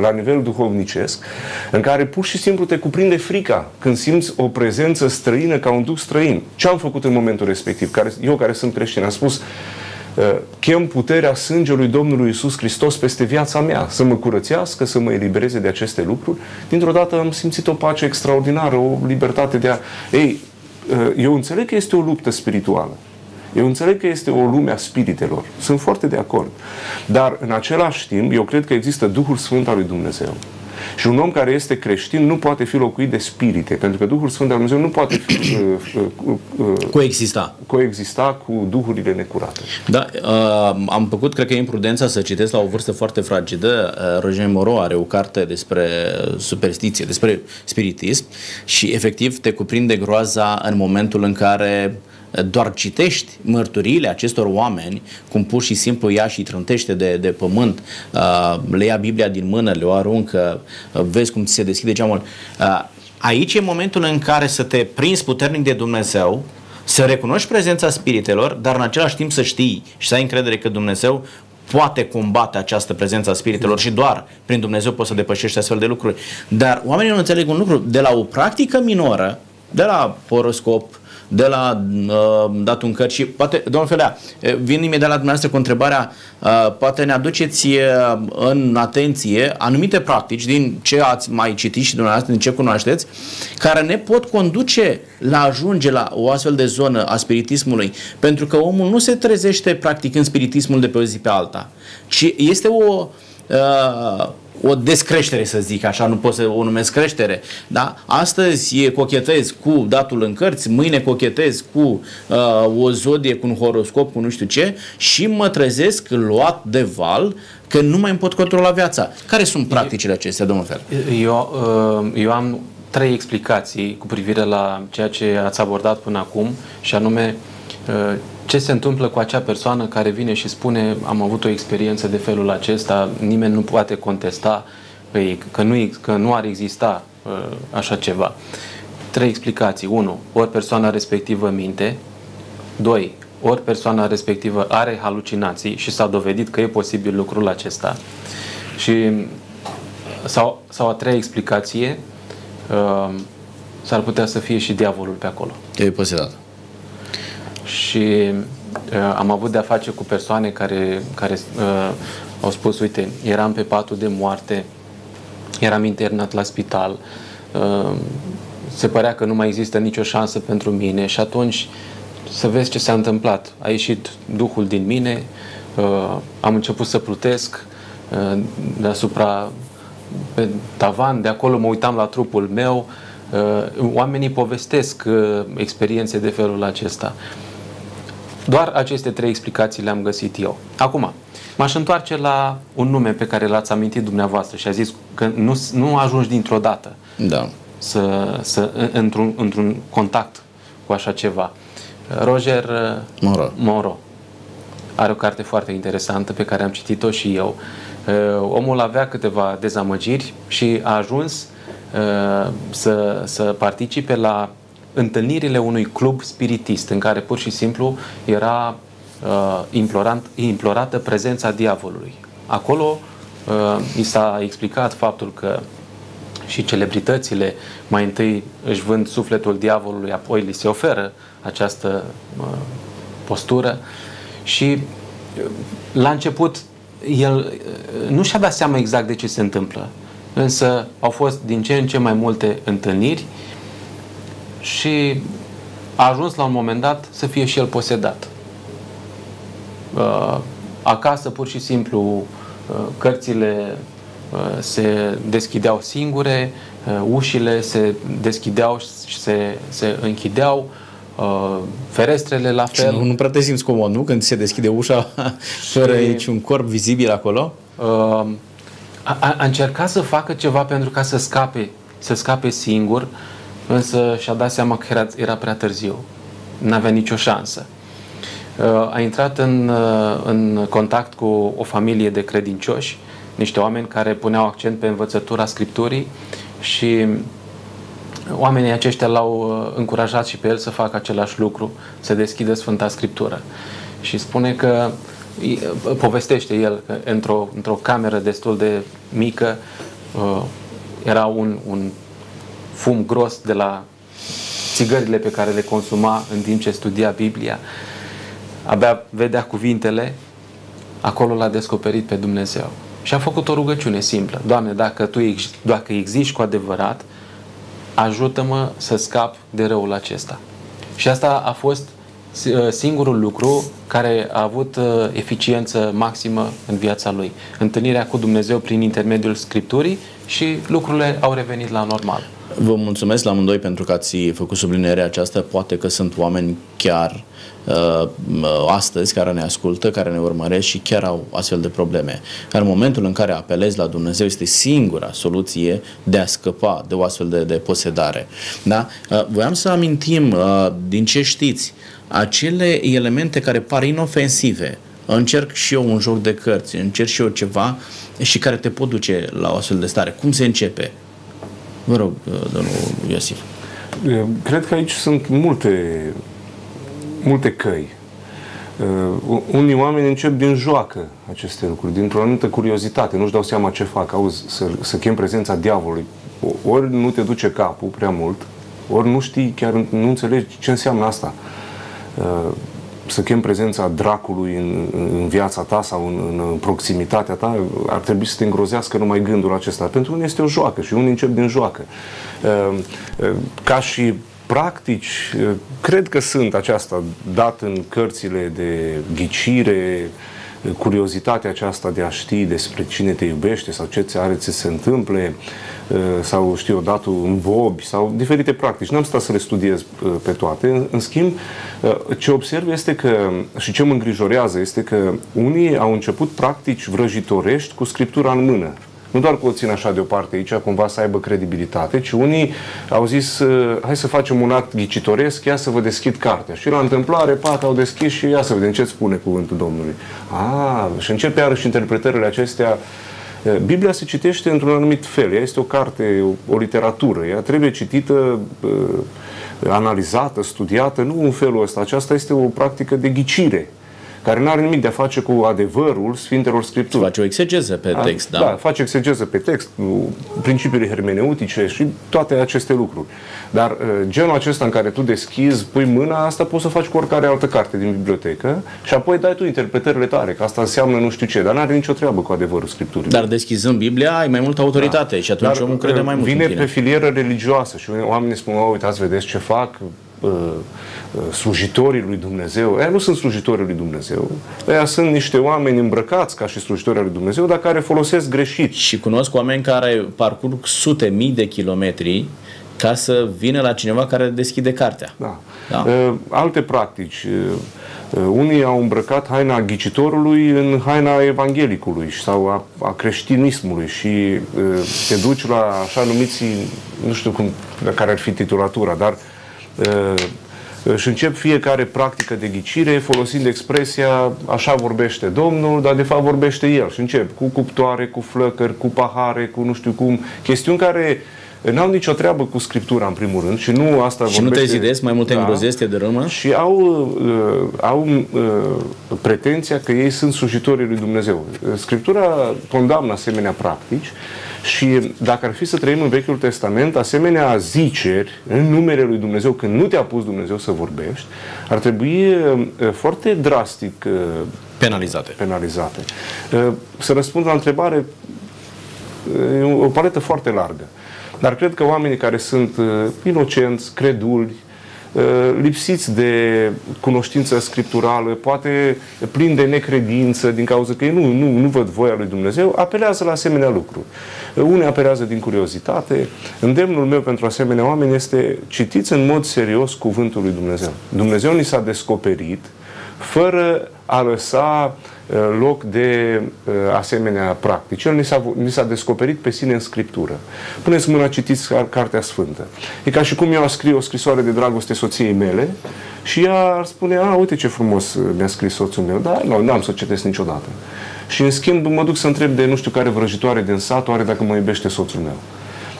la nivel duhovnicesc, în care pur și simplu te cuprinde frica când simți o prezență străină ca un duc străin. Ce am făcut în momentul respectiv? Care, eu care sunt creștin am spus chem puterea sângelui Domnului Isus Hristos peste viața mea, să mă curățească, să mă elibereze de aceste lucruri. Dintr-o dată am simțit o pace extraordinară, o libertate de a... Ei, eu înțeleg că este o luptă spirituală. Eu înțeleg că este o lume a spiritelor. Sunt foarte de acord. Dar, în același timp, eu cred că există Duhul Sfânt al lui Dumnezeu și un om care este creștin nu poate fi locuit de spirite, pentru că Duhul Sfânt al Dumnezeu nu poate fi, uh, uh, uh, coexista. coexista cu duhurile necurate. Da, uh, am făcut, cred că e imprudența să citesc la o vârstă foarte fragedă. Uh, Roger Moro are o carte despre superstiție, despre spiritism și efectiv te cuprinde groaza în momentul în care uh, doar citești mărturiile acestor oameni, cum pur și simplu ia și trântește de, de pământ, uh, le ia Biblia din mână, le o aruncă, uh, vezi cum ți se deschide geamul. Uh, aici e momentul în care să te prinzi puternic de Dumnezeu, să recunoști prezența spiritelor, dar în același timp să știi și să ai încredere că Dumnezeu poate combate această prezență a spiritelor și doar prin Dumnezeu poți să depășești astfel de lucruri. Dar oamenii nu înțeleg un lucru. De la o practică minoră, de la horoscop, de la uh, datul în și poate, domnul Felea, vin imediat la dumneavoastră cu întrebarea, uh, poate ne aduceți uh, în atenție anumite practici din ce ați mai citit și dumneavoastră, din ce cunoașteți, care ne pot conduce la ajunge la o astfel de zonă a spiritismului, pentru că omul nu se trezește practic în spiritismul de pe o zi pe alta, ci este o uh, o descreștere, să zic așa, nu pot să o numesc creștere. Da? Astăzi cochetez cu datul în cărți, mâine cochetez cu uh, o zodie, cu un horoscop, cu nu știu ce și mă trezesc luat de val că nu mai îmi pot controla viața. Care sunt practicile acestea, domnul Fer? Eu, uh, eu am trei explicații cu privire la ceea ce ați abordat până acum și anume uh, ce se întâmplă cu acea persoană care vine și spune am avut o experiență de felul acesta, nimeni nu poate contesta că nu, că nu ar exista uh, așa ceva. Trei explicații. Unu, ori persoana respectivă minte. Doi, ori persoana respectivă are halucinații și s-a dovedit că e posibil lucrul acesta. Și sau, sau a treia explicație, uh, s-ar putea să fie și diavolul pe acolo. E posibil și uh, am avut de-a face cu persoane care, care uh, au spus, uite, eram pe patul de moarte, eram internat la spital, uh, se părea că nu mai există nicio șansă pentru mine și atunci să vezi ce s-a întâmplat. A ieșit Duhul din mine, uh, am început să plutesc uh, deasupra pe tavan, de acolo mă uitam la trupul meu, uh, oamenii povestesc uh, experiențe de felul acesta. Doar aceste trei explicații le-am găsit eu. Acum, m-aș întoarce la un nume pe care l-ați amintit dumneavoastră și a zis că nu, nu ajungi dintr-o dată da. să, să, într-un, într-un contact cu așa ceva. Roger uh, Moro. Moro are o carte foarte interesantă pe care am citit-o și eu. Uh, omul avea câteva dezamăgiri și a ajuns uh, să, să participe la întâlnirile unui club spiritist în care pur și simplu era uh, implorant, implorată prezența diavolului. Acolo uh, i s-a explicat faptul că și celebritățile mai întâi își vând sufletul diavolului, apoi li se oferă această uh, postură și uh, la început el uh, nu și-a dat seama exact de ce se întâmplă, însă au fost din ce în ce mai multe întâlniri și a ajuns la un moment dat să fie și el posedat. Uh, acasă, pur și simplu, uh, cărțile uh, se deschideau singure, ușile se deschideau și se, se închideau, ferestrele la fel. Și nu, nu prea te simți comod, nu? Când se deschide ușa fără și, niciun corp vizibil acolo? A, a, a încercat să facă ceva pentru ca să scape, să scape singur, însă și-a dat seama că era, era prea târziu. N-avea nicio șansă. Uh, a intrat în, uh, în contact cu o familie de credincioși, niște oameni care puneau accent pe învățătura Scripturii și oamenii aceștia l-au uh, încurajat și pe el să facă același lucru, să deschidă Sfânta Scriptură. Și spune că, povestește el că într-o, într-o cameră destul de mică era un, un fum gros de la țigările pe care le consuma în timp ce studia Biblia. Abia vedea cuvintele, acolo l-a descoperit pe Dumnezeu. Și a făcut o rugăciune simplă. Doamne, dacă Tu dacă existi cu adevărat, ajută-mă să scap de răul acesta. Și asta a fost uh, singurul lucru care a avut uh, eficiență maximă în viața lui. Întâlnirea cu Dumnezeu prin intermediul Scripturii și lucrurile au revenit la normal. Vă mulțumesc la amândoi pentru că ați făcut sublinierea aceasta. Poate că sunt oameni chiar uh, astăzi care ne ascultă, care ne urmăresc și chiar au astfel de probleme. În momentul în care apelezi la Dumnezeu este singura soluție de a scăpa de o astfel de, de posedare. Da? Uh, voiam să amintim uh, din ce știți acele elemente care par inofensive. Încerc și eu un joc de cărți, încerc și eu ceva și care te pot duce la o astfel de stare. Cum se începe? Vă rog, uh, domnul Iosif. Cred că aici sunt multe, multe căi. Uh, unii oameni încep din joacă aceste lucruri, dintr-o anumită curiozitate, nu-și dau seama ce fac, auzi, să, să chem prezența diavolului. Ori nu te duce capul prea mult, ori nu știi, chiar nu înțelegi ce înseamnă asta. Uh, să chem prezența dracului în, în viața ta sau în, în proximitatea ta, ar trebui să te îngrozească numai gândul acesta. Pentru unii este o joacă și unii încep din joacă. Ehm, ehm, ca și practici, ehm, cred că sunt aceasta dat în cărțile de ghicire, curiozitatea aceasta de a ști despre cine te iubește sau ce ți are să se întâmple, uh, sau știu, datul în bobi sau diferite practici. N-am stat să le studiez uh, pe toate. În schimb, uh, ce observ este că, și ce mă îngrijorează, este că unii au început practici vrăjitorești cu scriptura în mână nu doar că o țin așa deoparte aici, cumva să aibă credibilitate, ci unii au zis, uh, hai să facem un act ghicitoresc, ia să vă deschid cartea. Și la întâmplare, pac, au deschis și ia să vedem ce spune cuvântul Domnului. Ah, și începe iarăși interpretările acestea uh, Biblia se citește într-un anumit fel. Ea este o carte, o, o literatură. Ea trebuie citită, uh, analizată, studiată, nu în felul ăsta. Aceasta este o practică de ghicire care nu are nimic de a face cu adevărul Sfintelor Scripturi. Face o exegeză pe text, da? Da, face exegeză pe text, principiile hermeneutice și toate aceste lucruri. Dar uh, genul acesta în care tu deschizi, pui mâna, asta poți să faci cu oricare altă carte din bibliotecă și apoi dai tu interpretările tale, că asta înseamnă nu știu ce, dar nu are nicio treabă cu adevărul Scripturii. Dar deschizând Biblia ai mai multă autoritate da. și atunci omul crede mai mult Vine pe filieră religioasă și oamenii spun, uitați, vedeți ce fac, uh, uh, slujitorii lui Dumnezeu. Ei nu sunt slujitorii lui Dumnezeu. Ei sunt niște oameni îmbrăcați ca și slujitorii lui Dumnezeu, dar care folosesc greșit. Și cunosc oameni care parcurg sute mii de kilometri ca să vină la cineva care deschide cartea. Da. da. Uh, alte practici. Uh, unii au îmbrăcat haina ghicitorului în haina evanghelicului sau a, a creștinismului și uh, te duci la așa numiții, nu știu cum, care ar fi titulatura, dar și încep fiecare practică de ghicire folosind expresia așa vorbește Domnul, dar de fapt vorbește El. Și încep cu cuptoare, cu flăcări, cu pahare, cu nu știu cum, chestiuni care n-au nicio treabă cu Scriptura, în primul rând, și nu asta Și nu te zidesc, mai multe da, îngrozesc, de rămă? Și au, uh, au uh, pretenția că ei sunt slujitorii lui Dumnezeu. Scriptura condamnă asemenea practici și dacă ar fi să trăim în Vechiul Testament, asemenea ziceri în numele lui Dumnezeu, când nu te-a pus Dumnezeu să vorbești, ar trebui uh, foarte drastic uh, penalizate. penalizate. Uh, să răspund la întrebare, e o paletă foarte largă. Dar cred că oamenii care sunt inocenți, creduli, Uh, lipsiți de cunoștință scripturală, poate plin de necredință din cauza că ei nu, nu, nu văd voia lui Dumnezeu, apelează la asemenea lucruri. Uh, unii apelează din curiozitate. Îndemnul meu pentru asemenea oameni este citiți în mod serios cuvântul lui Dumnezeu. Dumnezeu ni s-a descoperit fără a lăsa uh, loc de uh, asemenea practici. El ni s-a, ni s-a descoperit pe sine în Scriptură. Puneți mâna, citiți Cartea Sfântă. E ca și cum eu aș scrie o scrisoare de dragoste soției mele și ea ar spune, a, uite ce frumos uh, mi-a scris soțul meu, dar nu, n-am să o citesc niciodată. Și în schimb mă duc să întreb de nu știu care vrăjitoare din sat, oare dacă mă iubește soțul meu.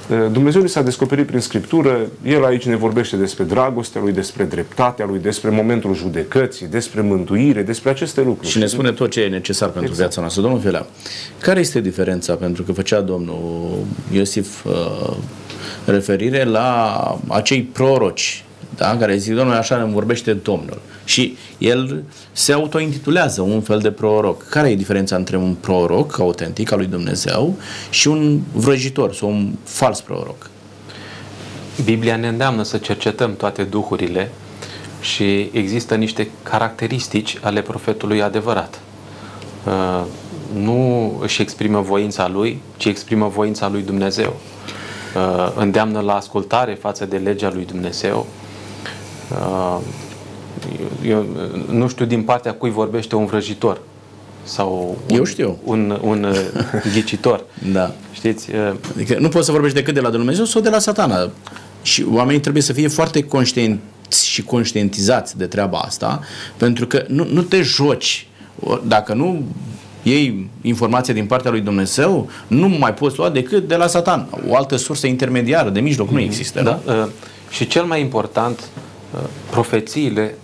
Eh, Dumnezeu ni s-a descoperit prin Scriptură, El aici ne vorbește despre dragostea Lui, despre dreptatea Lui, despre momentul judecății, despre mântuire, despre aceste lucruri. Și ne spune tot ce e necesar pentru exact. viața noastră. Domnul Felea, care este diferența? Pentru că făcea domnul Iosif uh, referire la acei proroci da? care zic, domnule, așa ne vorbește Domnul. Și el se autointitulează un fel de proroc. Care e diferența între un proroc autentic al lui Dumnezeu și un vrăjitor sau un fals proroc? Biblia ne îndeamnă să cercetăm toate duhurile și există niște caracteristici ale profetului adevărat. Uh, nu își exprimă voința lui, ci exprimă voința lui Dumnezeu. Uh, îndeamnă la ascultare față de legea lui Dumnezeu, Uh, eu nu știu din partea cui vorbește un vrăjitor sau un, eu știu. un, un uh, ghicitor. da. Știți? Uh, adică nu poți să vorbești decât de la Dumnezeu sau de la satana. Și oamenii trebuie să fie foarte conștienți și conștientizați de treaba asta, pentru că nu, nu te joci. Dacă nu iei informația din partea lui Dumnezeu, nu mai poți lua decât de la satan. O altă sursă intermediară de mijloc mm-hmm. nu mhm. există. Da? Uh, și cel mai important, profețiile,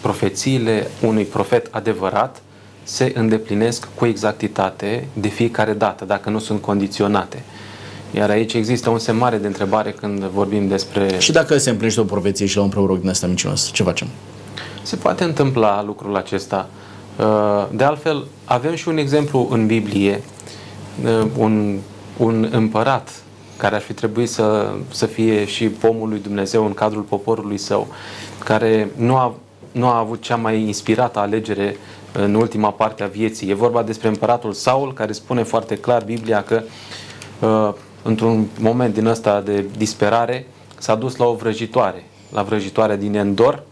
profețiile unui profet adevărat se îndeplinesc cu exactitate de fiecare dată, dacă nu sunt condiționate. Iar aici există un semn mare de întrebare când vorbim despre... Și dacă se împlinește o profeție și la un proroc din asta mincinos, ce facem? Se poate întâmpla lucrul acesta. Uh, de altfel, avem și un exemplu în Biblie, uh, un, un împărat care ar fi trebuit să, să fie și pomul lui Dumnezeu în cadrul poporului său, care nu a, nu a avut cea mai inspirată alegere în ultima parte a vieții. E vorba despre împăratul Saul, care spune foarte clar Biblia că uh, într-un moment din ăsta de disperare s-a dus la o vrăjitoare, la vrăjitoarea din Endor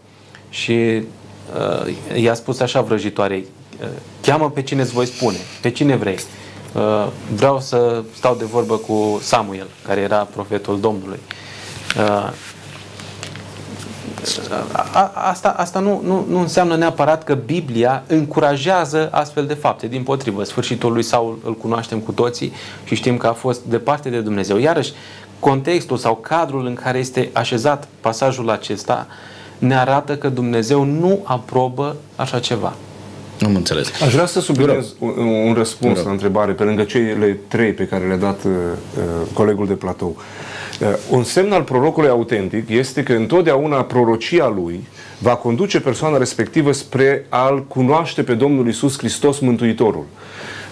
și uh, i-a spus așa vrăjitoarei, uh, cheamă pe cine îți voi spune, pe cine vrei. Uh, vreau să stau de vorbă cu Samuel, care era profetul Domnului. Uh, asta, asta nu, nu, nu înseamnă neapărat că Biblia încurajează astfel de fapte. Din potrivă, sfârșitul lui Saul îl cunoaștem cu toții și știm că a fost departe de Dumnezeu. Iarăși, contextul sau cadrul în care este așezat pasajul acesta ne arată că Dumnezeu nu aprobă așa ceva. Nu înțeles. Aș vrea să subliniez un, un răspuns la întrebare, pe lângă cele trei pe care le-a dat uh, uh, colegul de platou. Uh, un semn al prorocului autentic este că întotdeauna prorocia lui va conduce persoana respectivă spre a-L cunoaște pe Domnul Isus Hristos Mântuitorul.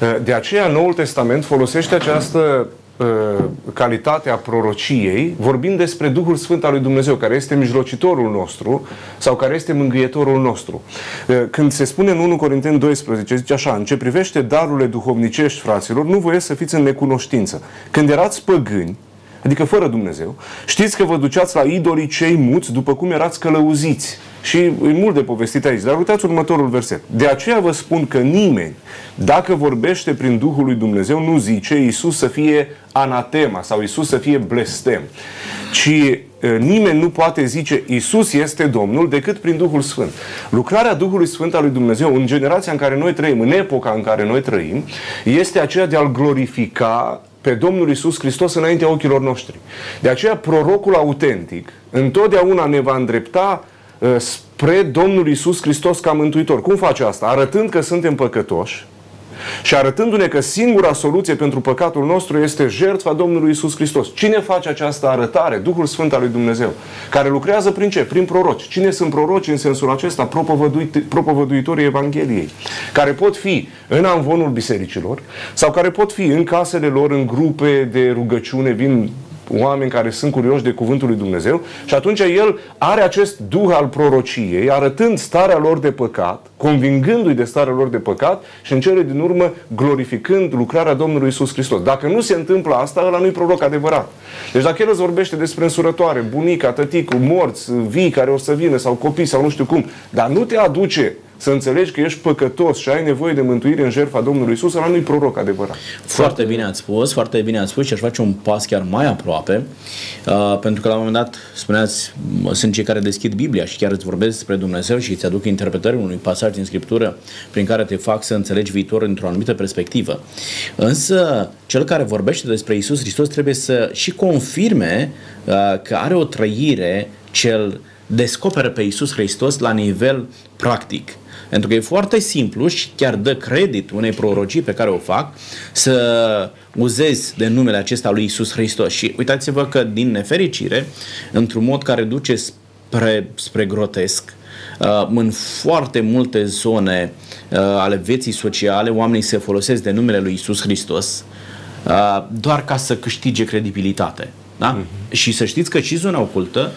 Uh, de aceea Noul Testament folosește această Uh, calitatea prorociei, vorbim despre Duhul Sfânt al lui Dumnezeu, care este mijlocitorul nostru sau care este mângâietorul nostru. Uh, când se spune în 1 Corinteni 12, zice așa, în ce privește darurile duhovnicești, fraților, nu voie să fiți în necunoștință. Când erați păgâni, adică fără Dumnezeu, știți că vă duceați la idolii cei muți după cum erați călăuziți. Și e mult de povestit aici, dar uitați următorul verset. De aceea vă spun că nimeni, dacă vorbește prin Duhul lui Dumnezeu, nu zice Iisus să fie anatema sau Iisus să fie blestem, ci nimeni nu poate zice Iisus este Domnul decât prin Duhul Sfânt. Lucrarea Duhului Sfânt al lui Dumnezeu în generația în care noi trăim, în epoca în care noi trăim, este aceea de a-L glorifica pe Domnul Isus Hristos înaintea ochilor noștri. De aceea, prorocul autentic întotdeauna ne va îndrepta uh, spre Domnul Isus Hristos ca mântuitor. Cum face asta? Arătând că suntem păcătoși, și arătându-ne că singura soluție pentru păcatul nostru este jertfa Domnului Isus Hristos. Cine face această arătare? Duhul Sfânt al lui Dumnezeu, care lucrează prin ce? Prin proroci. Cine sunt proroci în sensul acesta? Propovăduitorii Evangheliei, care pot fi în anvonul bisericilor sau care pot fi în casele lor, în grupe de rugăciune, vin oameni care sunt curioși de Cuvântul lui Dumnezeu și atunci el are acest duh al prorociei, arătând starea lor de păcat, convingându-i de starea lor de păcat și în cele din urmă glorificând lucrarea Domnului Isus Hristos. Dacă nu se întâmplă asta, ăla nu-i proroc adevărat. Deci dacă el îți vorbește despre însurătoare, bunica, tăticul, morți, vii care o să vină sau copii sau nu știu cum, dar nu te aduce să înțelegi că ești păcătos și ai nevoie de mântuire în jertfa Domnului Isus, ăla nu-i proroc adevărat. Foarte bine ați spus, foarte bine ați spus și aș face un pas chiar mai aproape, uh, pentru că la un moment dat spuneați, sunt cei care deschid Biblia și chiar îți vorbesc despre Dumnezeu și îți aduc interpretări unui pasaj din Scriptură prin care te fac să înțelegi viitorul într-o anumită perspectivă. Însă, cel care vorbește despre Isus Hristos trebuie să și confirme uh, că are o trăire cel descoperă pe Isus Hristos la nivel practic. Pentru că e foarte simplu și chiar dă credit unei prorocii pe care o fac să uzezi de numele acesta lui Isus Hristos. Și uitați-vă că din nefericire, într-un mod care duce spre, spre grotesc, uh, în foarte multe zone uh, ale vieții sociale, oamenii se folosesc de numele lui Isus Hristos uh, doar ca să câștige credibilitate. Da? Uh-huh. Și să știți că și zona ocultă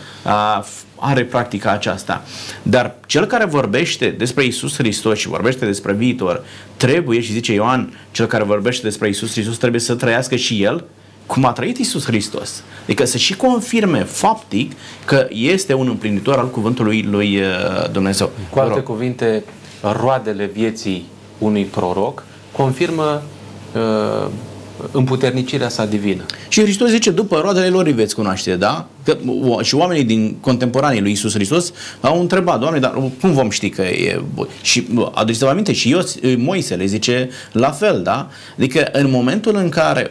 are practica aceasta. Dar cel care vorbește despre Isus Hristos și vorbește despre viitor, trebuie, și zice Ioan, cel care vorbește despre Isus Hristos trebuie să trăiască și el cum a trăit Isus Hristos. Adică să și confirme faptic că este un împlinitor al cuvântului lui uh, Dumnezeu. Cu alte cuvinte, roadele vieții unui proroc confirmă uh, împuternicirea sa divină. Și Hristos zice, după roadele lor îi veți cunoaște, da? Că, și oamenii din contemporanii lui Isus Hristos au întrebat, Doamne, dar cum vom ști că e... Și aduceți-vă aminte, și eu, Moise le zice la fel, da? Adică în momentul în care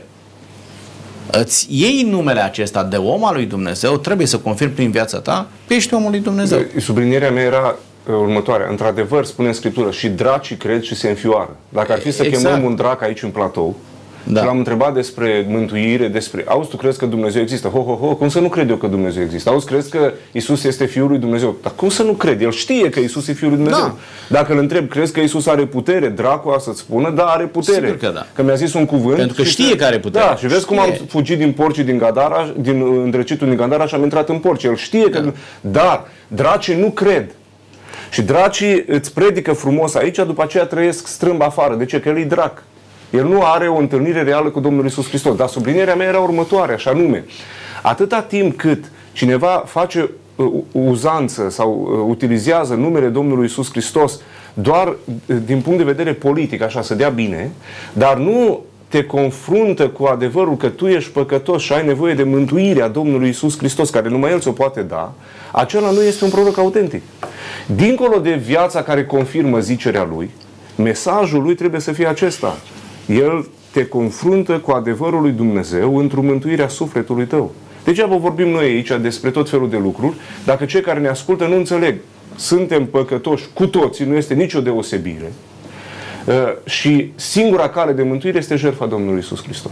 îți iei numele acesta de om al lui Dumnezeu, trebuie să confirmi prin viața ta că ești omul lui Dumnezeu. Sublinierea mea era uh, următoarea. Într-adevăr, spune în Scriptură, și dracii cred și se înfioară. Dacă ar fi să exact. chemăm un drac aici în platou, da. Și l-am întrebat despre mântuire, despre... Auzi, tu crezi că Dumnezeu există? Ho, ho, ho, cum să nu cred eu că Dumnezeu există? Auzi, crezi că Isus este Fiul lui Dumnezeu? Dar cum să nu cred? El știe că Isus e Fiul lui Dumnezeu. Da. Dacă îl întreb, crezi că Isus are putere? Dracu a să-ți spună, da, are putere. Sigur că da. Că mi-a zis un cuvânt. Pentru că știe că are putere. Da, și vezi știe. cum am fugit din porcii din Gadara, din îndrăcitul din Gadara și am intrat în porci. El știe da. că... Dar dracii nu cred. Și dracii îți predică frumos aici, după aceea trăiesc strâmb afară. De ce? Că el e drac. El nu are o întâlnire reală cu Domnul Isus Hristos. Dar sublinierea mea era următoarea, și anume, atâta timp cât cineva face uh, uzanță sau uh, utilizează numele Domnului Isus Hristos doar uh, din punct de vedere politic, așa, să dea bine, dar nu te confruntă cu adevărul că tu ești păcătos și ai nevoie de mântuirea Domnului Isus Hristos, care numai El ți-o poate da, acela nu este un proroc autentic. Dincolo de viața care confirmă zicerea Lui, mesajul Lui trebuie să fie acesta. El te confruntă cu adevărul lui Dumnezeu într-o mântuire a sufletului tău. Degeaba vorbim noi aici despre tot felul de lucruri, dacă cei care ne ascultă nu înțeleg. Suntem păcătoși cu toții, nu este nicio deosebire. Uh, și singura cale de mântuire este jertfa Domnului Isus Hristos.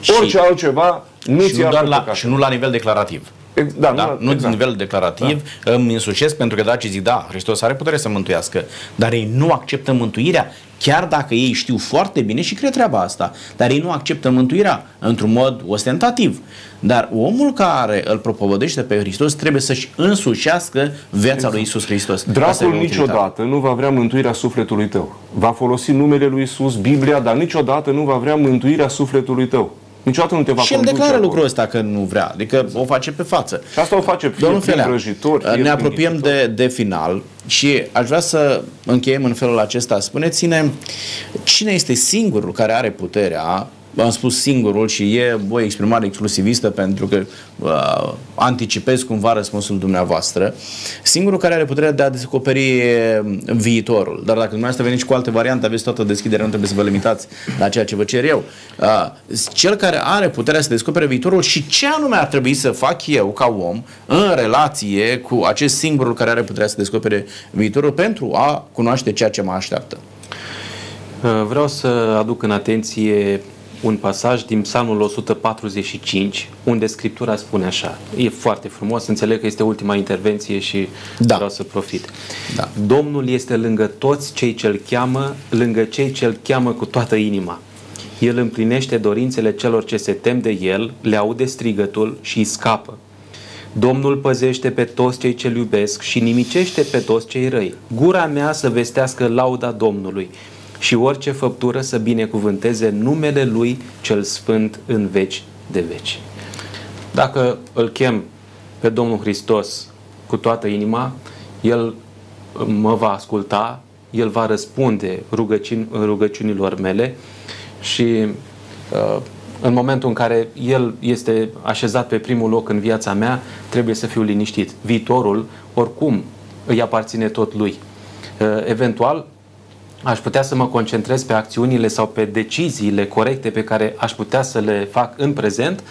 Și, Orice altceva nu ți doar la, Și nu la nivel declarativ. Da, da? Nu, exact. din nivel declarativ, da. îmi însușesc pentru că dacă zic, da, Hristos are putere să mântuiască, dar ei nu acceptă mântuirea, chiar dacă ei știu foarte bine și cred treaba asta, dar ei nu acceptă mântuirea într-un mod ostentativ. Dar omul care îl propovădește pe Hristos trebuie să-și însușească viața exact. lui Isus Hristos. Dracul niciodată nu va vrea mântuirea sufletului tău. Va folosi numele lui Isus, Biblia, dar niciodată nu va vrea mântuirea sufletului tău. Niciodată nu te va Și el declară acolo. lucrul ăsta că nu vrea, adică o face pe față. Și asta o face fie Domnul prin vrăjitori, fie Ne apropiem de, de final și aș vrea să încheiem în felul acesta. Spuneți-ne, cine este singurul care are puterea am spus singurul și e o exprimare exclusivistă pentru că uh, anticipez cumva răspunsul dumneavoastră, singurul care are puterea de a descoperi viitorul. Dar dacă dumneavoastră veniți cu alte variante, aveți toată deschiderea, nu trebuie să vă limitați la ceea ce vă cer eu. Uh, cel care are puterea să descopere viitorul și ce anume ar trebui să fac eu ca om în relație cu acest singurul care are puterea să descopere viitorul pentru a cunoaște ceea ce mă așteaptă. Uh, vreau să aduc în atenție un pasaj din Psalmul 145, unde Scriptura spune așa. E foarte frumos, înțeleg că este ultima intervenție și da. vreau să profit. Da. Domnul este lângă toți cei ce-L cheamă, lângă cei ce-L cheamă cu toată inima. El împlinește dorințele celor ce se tem de El, le aude strigătul și îi scapă. Domnul păzește pe toți cei ce-L iubesc și nimicește pe toți cei răi. Gura mea să vestească lauda Domnului și orice făptură să binecuvânteze numele Lui cel Sfânt în veci de veci. Dacă îl chem pe Domnul Hristos cu toată inima, El mă va asculta, El va răspunde rugăciun, rugăciunilor mele și uh, în momentul în care El este așezat pe primul loc în viața mea, trebuie să fiu liniștit. Viitorul, oricum, îi aparține tot Lui. Uh, eventual, aș putea să mă concentrez pe acțiunile sau pe deciziile corecte pe care aș putea să le fac în prezent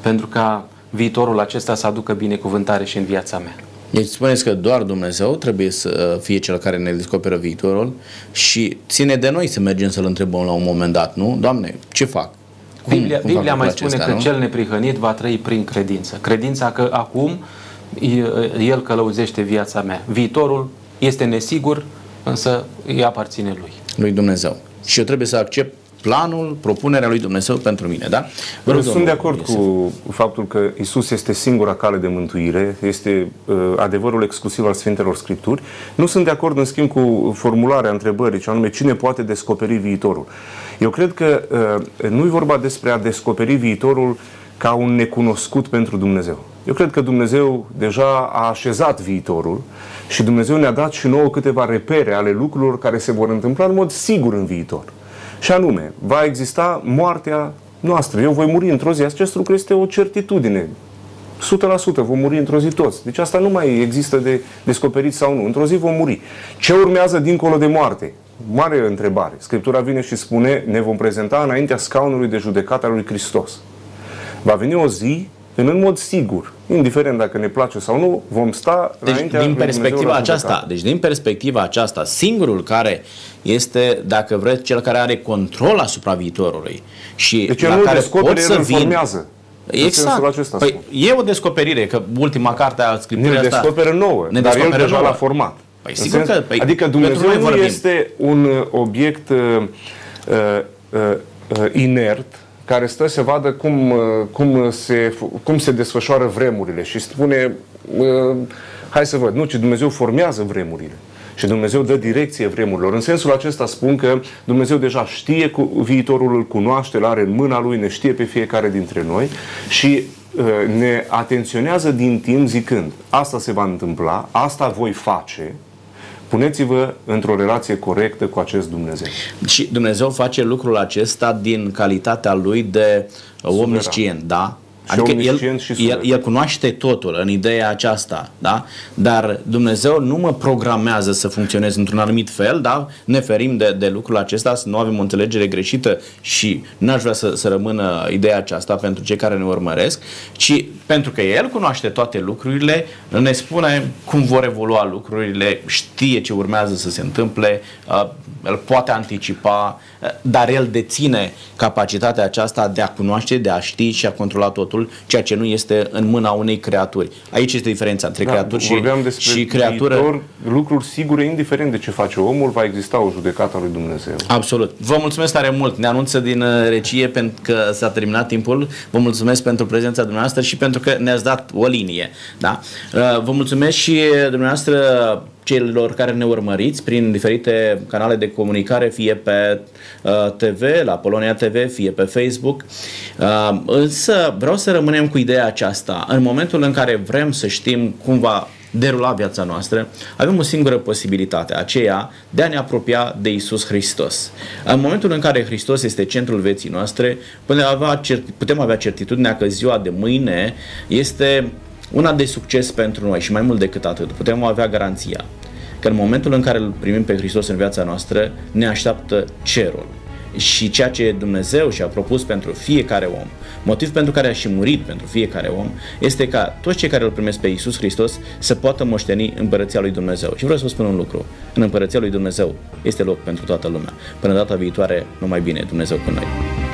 pentru ca viitorul acesta să aducă binecuvântare și în viața mea. Deci spuneți că doar Dumnezeu trebuie să fie cel care ne descoperă viitorul și ține de noi să mergem să-L întrebăm la un moment dat, nu? Doamne, ce fac? Cum, Biblia, cum Biblia mai spune acesta, că nu? cel neprihănit va trăi prin credință. Credința că acum el călăuzește viața mea. Viitorul este nesigur, însă îi aparține lui. Lui Dumnezeu. Și eu trebuie să accept planul, propunerea lui Dumnezeu pentru mine, da? Vă rog, sunt de acord Iosif. cu faptul că Isus este singura cale de mântuire, este uh, adevărul exclusiv al Sfintelor Scripturi. Nu sunt de acord, în schimb, cu formularea întrebării, ce anume cine poate descoperi viitorul. Eu cred că uh, nu e vorba despre a descoperi viitorul ca un necunoscut pentru Dumnezeu. Eu cred că Dumnezeu deja a așezat viitorul și Dumnezeu ne-a dat și nouă câteva repere ale lucrurilor care se vor întâmpla în mod sigur în viitor. Și anume, va exista moartea noastră. Eu voi muri într-o zi. Acest lucru este o certitudine. 100% vom muri într-o zi toți. Deci asta nu mai există de descoperit sau nu. Într-o zi vom muri. Ce urmează dincolo de moarte? Mare întrebare. Scriptura vine și spune, ne vom prezenta înaintea scaunului de judecată al lui Hristos. Va veni o zi când în mod sigur, indiferent dacă ne place sau nu, vom sta deci, din perspectiva aceasta, Deci din perspectiva aceasta, singurul care este, dacă vreți, cel care are control asupra viitorului și deci la care pot să vin, formează. Exact. Acesta păi, e o descoperire, că ultima carte a Scripturii asta... Ne descoperă nouă, ne dar descoperă el deja l-a format. Păi, sigur sens, că, păi, adică Dumnezeu nu este un obiect uh, uh, uh, inert, care stă să vadă cum, uh, cum, se, cum se desfășoară vremurile și spune, uh, hai să văd, nu, ci Dumnezeu formează vremurile. Și Dumnezeu dă direcție vremurilor. În sensul acesta spun că Dumnezeu deja știe cu viitorul, îl cunoaște, îl are în mâna lui, ne știe pe fiecare dintre noi și uh, ne atenționează din timp zicând, asta se va întâmpla, asta voi face, Puneți-vă într-o relație corectă cu acest Dumnezeu. Și Dumnezeu face lucrul acesta din calitatea lui de omniscient, da? Adică el, și el, el cunoaște totul în ideea aceasta, da? Dar Dumnezeu nu mă programează să funcționez într-un anumit fel, da? Ne ferim de, de lucrul acesta, să nu avem o înțelegere greșită și n-aș vrea să, să rămână ideea aceasta pentru cei care ne urmăresc, ci pentru că El cunoaște toate lucrurile, ne spune cum vor evolua lucrurile, știe ce urmează să se întâmple, uh, el poate anticipa, uh, dar El deține capacitatea aceasta de a cunoaște, de a ști și a controla totul totul, ceea ce nu este în mâna unei creaturi. Aici este diferența între da, creaturi și, și creatură. Viitor, lucruri sigure, indiferent de ce face omul, va exista o judecată a lui Dumnezeu. Absolut. Vă mulțumesc tare mult. Ne anunță din uh, recie pentru că s-a terminat timpul. Vă mulțumesc pentru prezența dumneavoastră și pentru că ne-ați dat o linie. Da? Uh, vă mulțumesc și dumneavoastră celor care ne urmăriți prin diferite canale de comunicare, fie pe uh, TV, la Polonia TV, fie pe Facebook. Uh, însă vreau să rămânem cu ideea aceasta. În momentul în care vrem să știm cum va derula viața noastră, avem o singură posibilitate, aceea de a ne apropia de Isus Hristos. În momentul în care Hristos este centrul vieții noastre, putem avea, putem avea certitudinea că ziua de mâine este una de succes pentru noi și mai mult decât atât. Putem avea garanția că în momentul în care îl primim pe Hristos în viața noastră, ne așteaptă cerul. Și ceea ce Dumnezeu și-a propus pentru fiecare om, motiv pentru care a și murit pentru fiecare om, este ca toți cei care îl primesc pe Isus Hristos să poată moșteni împărăția lui Dumnezeu. Și vreau să vă spun un lucru. În împărăția lui Dumnezeu este loc pentru toată lumea. Până data viitoare, numai bine, Dumnezeu cu noi.